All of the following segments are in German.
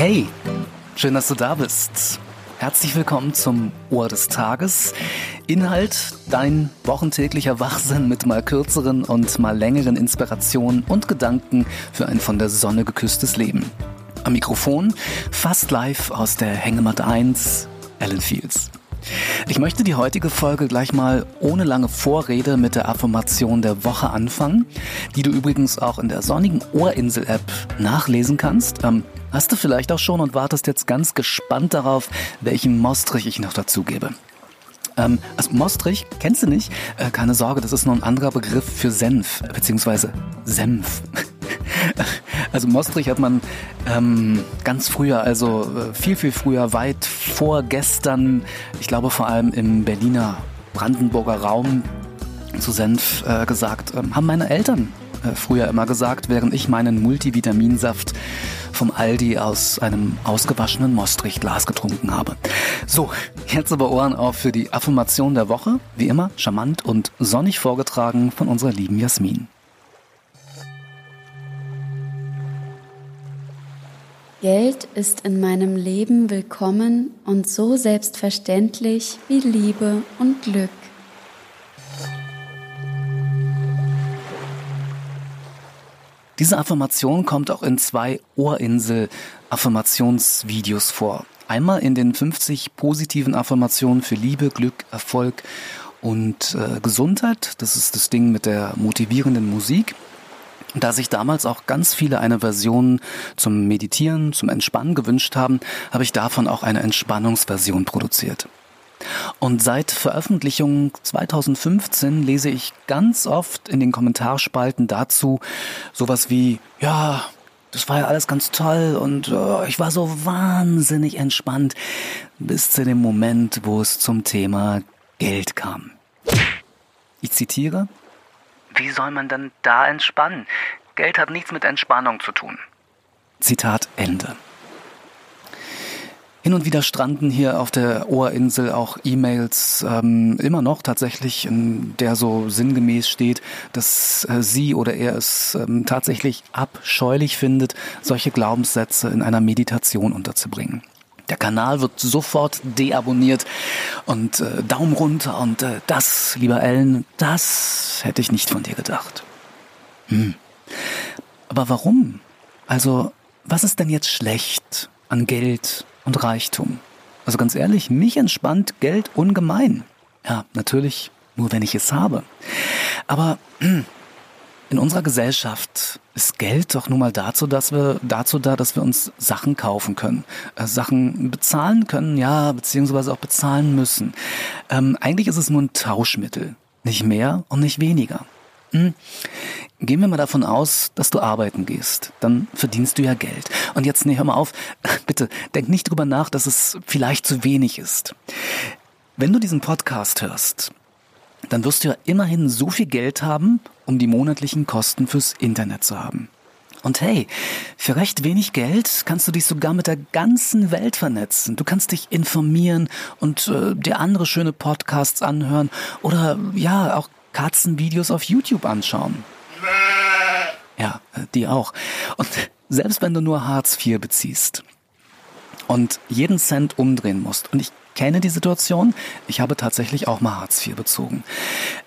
Hey, schön, dass du da bist. Herzlich willkommen zum Ohr des Tages. Inhalt dein wochentäglicher Wachsinn mit mal kürzeren und mal längeren Inspirationen und Gedanken für ein von der Sonne geküsstes Leben. Am Mikrofon fast live aus der Hängematte 1, Alan Fields. Ich möchte die heutige Folge gleich mal ohne lange Vorrede mit der Affirmation der Woche anfangen, die du übrigens auch in der sonnigen Ohrinsel-App nachlesen kannst. Ähm, hast du vielleicht auch schon und wartest jetzt ganz gespannt darauf, welchen Mostrich ich noch dazu gebe. Ähm, also Mostrich, kennst du nicht? Äh, keine Sorge, das ist nur ein anderer Begriff für Senf, beziehungsweise Senf. Also Mostrich hat man ähm, ganz früher, also äh, viel, viel früher, weit vor gestern, ich glaube vor allem im Berliner Brandenburger Raum zu Senf äh, gesagt, ähm, haben meine Eltern früher immer gesagt, während ich meinen Multivitaminsaft vom Aldi aus einem ausgewaschenen Mostrichglas getrunken habe. So, jetzt aber Ohren auf für die Affirmation der Woche. Wie immer, charmant und sonnig vorgetragen von unserer lieben Jasmin. Geld ist in meinem Leben willkommen und so selbstverständlich wie Liebe und Glück. Diese Affirmation kommt auch in zwei Ohrinsel-Affirmationsvideos vor. Einmal in den 50 positiven Affirmationen für Liebe, Glück, Erfolg und äh, Gesundheit. Das ist das Ding mit der motivierenden Musik. Da sich damals auch ganz viele eine Version zum Meditieren, zum Entspannen gewünscht haben, habe ich davon auch eine Entspannungsversion produziert. Und seit Veröffentlichung 2015 lese ich ganz oft in den Kommentarspalten dazu sowas wie, ja, das war ja alles ganz toll und uh, ich war so wahnsinnig entspannt bis zu dem Moment, wo es zum Thema Geld kam. Ich zitiere, wie soll man denn da entspannen? Geld hat nichts mit Entspannung zu tun. Zitat Ende. Hin und wieder stranden hier auf der Ohrinsel auch E-Mails, ähm, immer noch tatsächlich, in der so sinngemäß steht, dass äh, sie oder er es ähm, tatsächlich abscheulich findet, solche Glaubenssätze in einer Meditation unterzubringen. Der Kanal wird sofort deabonniert und äh, Daumen runter und äh, das, lieber Ellen, das hätte ich nicht von dir gedacht. Hm. Aber warum? Also, was ist denn jetzt schlecht an Geld und Reichtum? Also ganz ehrlich, mich entspannt Geld ungemein. Ja, natürlich nur wenn ich es habe. Aber in unserer Gesellschaft ist Geld doch nun mal dazu, dass wir, dazu da, dass wir uns Sachen kaufen können, äh, Sachen bezahlen können, ja, beziehungsweise auch bezahlen müssen. Ähm, eigentlich ist es nur ein Tauschmittel, nicht mehr und nicht weniger. Hm. Gehen wir mal davon aus, dass du arbeiten gehst. Dann verdienst du ja Geld. Und jetzt, nee, hör mal auf. Bitte, denk nicht drüber nach, dass es vielleicht zu wenig ist. Wenn du diesen Podcast hörst, dann wirst du ja immerhin so viel Geld haben, um die monatlichen Kosten fürs Internet zu haben. Und hey, für recht wenig Geld kannst du dich sogar mit der ganzen Welt vernetzen. Du kannst dich informieren und äh, dir andere schöne Podcasts anhören oder ja, auch Katzenvideos auf YouTube anschauen. Ja, die auch. Und selbst wenn du nur Hartz IV beziehst und jeden Cent umdrehen musst, und ich kenne die Situation. Ich habe tatsächlich auch mal Hartz IV bezogen.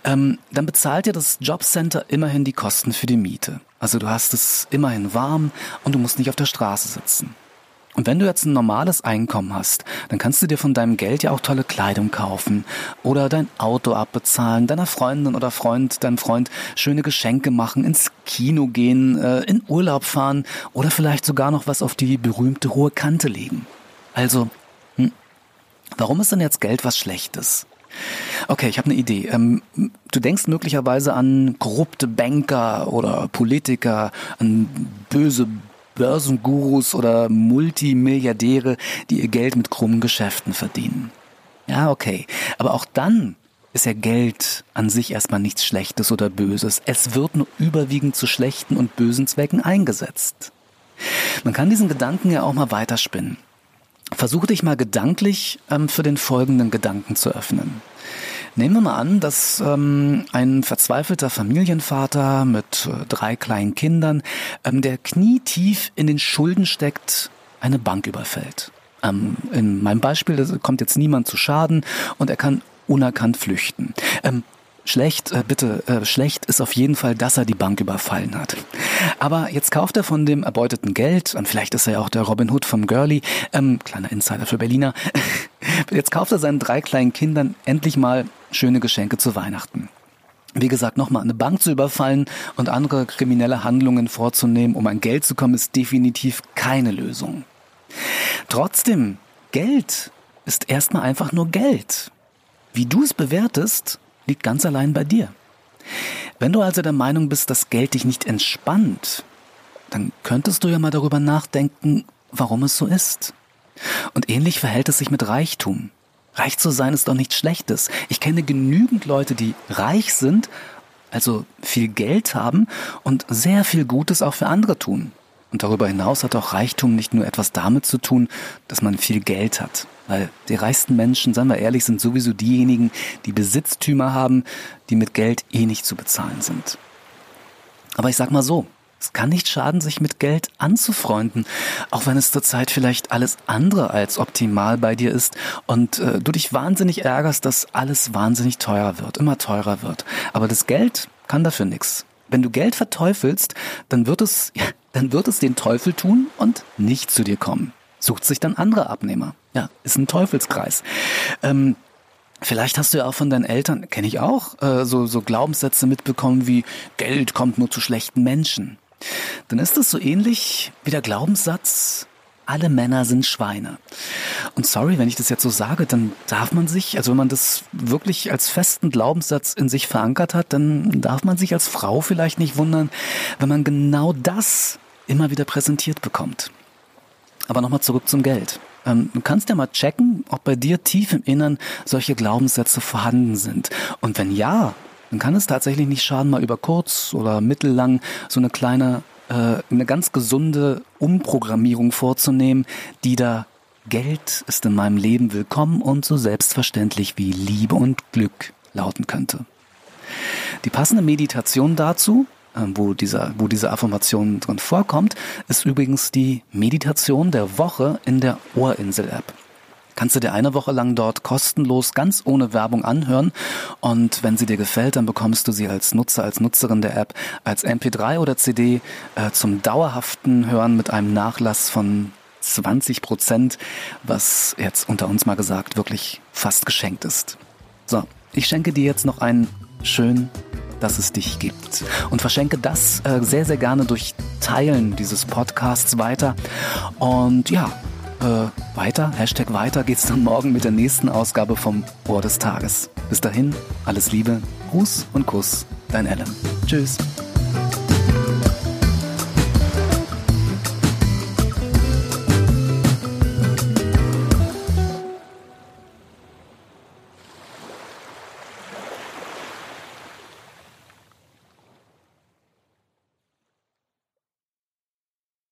Ähm, dann bezahlt dir das Jobcenter immerhin die Kosten für die Miete. Also du hast es immerhin warm und du musst nicht auf der Straße sitzen. Und wenn du jetzt ein normales Einkommen hast, dann kannst du dir von deinem Geld ja auch tolle Kleidung kaufen oder dein Auto abbezahlen, deiner Freundin oder Freund, deinem Freund schöne Geschenke machen, ins Kino gehen, äh, in Urlaub fahren oder vielleicht sogar noch was auf die berühmte hohe Kante legen. Also Warum ist denn jetzt Geld was Schlechtes? Okay, ich habe eine Idee. Ähm, du denkst möglicherweise an korrupte Banker oder Politiker, an böse Börsengurus oder Multimilliardäre, die ihr Geld mit krummen Geschäften verdienen. Ja, okay. Aber auch dann ist ja Geld an sich erstmal nichts Schlechtes oder Böses. Es wird nur überwiegend zu schlechten und bösen Zwecken eingesetzt. Man kann diesen Gedanken ja auch mal weiterspinnen. Versuche dich mal gedanklich ähm, für den folgenden Gedanken zu öffnen. Nehmen wir mal an, dass ähm, ein verzweifelter Familienvater mit äh, drei kleinen Kindern, ähm, der knietief in den Schulden steckt, eine Bank überfällt. Ähm, in meinem Beispiel kommt jetzt niemand zu Schaden und er kann unerkannt flüchten. Ähm, Schlecht, äh, bitte, äh, schlecht ist auf jeden Fall, dass er die Bank überfallen hat. Aber jetzt kauft er von dem erbeuteten Geld, und vielleicht ist er ja auch der Robin Hood vom Girlie, ähm, kleiner Insider für Berliner, jetzt kauft er seinen drei kleinen Kindern endlich mal schöne Geschenke zu Weihnachten. Wie gesagt, nochmal eine Bank zu überfallen und andere kriminelle Handlungen vorzunehmen, um an Geld zu kommen, ist definitiv keine Lösung. Trotzdem, Geld ist erstmal einfach nur Geld. Wie du es bewertest, liegt ganz allein bei dir. Wenn du also der Meinung bist, dass Geld dich nicht entspannt, dann könntest du ja mal darüber nachdenken, warum es so ist. Und ähnlich verhält es sich mit Reichtum. Reich zu sein ist doch nichts Schlechtes. Ich kenne genügend Leute, die reich sind, also viel Geld haben und sehr viel Gutes auch für andere tun. Und darüber hinaus hat auch Reichtum nicht nur etwas damit zu tun, dass man viel Geld hat. Weil die reichsten Menschen, sagen wir ehrlich, sind sowieso diejenigen, die Besitztümer haben, die mit Geld eh nicht zu bezahlen sind. Aber ich sag mal so, es kann nicht schaden, sich mit Geld anzufreunden, auch wenn es zurzeit vielleicht alles andere als optimal bei dir ist und äh, du dich wahnsinnig ärgerst, dass alles wahnsinnig teuer wird, immer teurer wird. Aber das Geld kann dafür nichts. Wenn du Geld verteufelst, dann wird es, ja, dann wird es den Teufel tun und nicht zu dir kommen sucht sich dann andere Abnehmer. Ja, ist ein Teufelskreis. Ähm, Vielleicht hast du ja auch von deinen Eltern, kenne ich auch, äh, so, so Glaubenssätze mitbekommen wie Geld kommt nur zu schlechten Menschen. Dann ist es so ähnlich wie der Glaubenssatz, alle Männer sind Schweine. Und sorry, wenn ich das jetzt so sage, dann darf man sich, also wenn man das wirklich als festen Glaubenssatz in sich verankert hat, dann darf man sich als Frau vielleicht nicht wundern, wenn man genau das immer wieder präsentiert bekommt. Aber nochmal zurück zum Geld. Ähm, du kannst ja mal checken, ob bei dir tief im Innern solche Glaubenssätze vorhanden sind. Und wenn ja, dann kann es tatsächlich nicht schaden, mal über kurz oder mittellang so eine kleine, äh, eine ganz gesunde Umprogrammierung vorzunehmen, die da Geld ist in meinem Leben willkommen und so selbstverständlich wie Liebe und Glück lauten könnte. Die passende Meditation dazu ähm, wo, dieser, wo diese Affirmation drin vorkommt, ist übrigens die Meditation der Woche in der Ohrinsel-App. Kannst du dir eine Woche lang dort kostenlos, ganz ohne Werbung anhören. Und wenn sie dir gefällt, dann bekommst du sie als Nutzer, als Nutzerin der App, als MP3 oder CD äh, zum dauerhaften Hören mit einem Nachlass von 20 Prozent, was jetzt unter uns mal gesagt wirklich fast geschenkt ist. So, ich schenke dir jetzt noch einen schönen dass es dich gibt. Und verschenke das äh, sehr, sehr gerne durch Teilen dieses Podcasts weiter. Und ja, äh, weiter, Hashtag weiter geht's dann morgen mit der nächsten Ausgabe vom Ohr des Tages. Bis dahin, alles Liebe, Gruß und Kuss, dein Alan. Tschüss.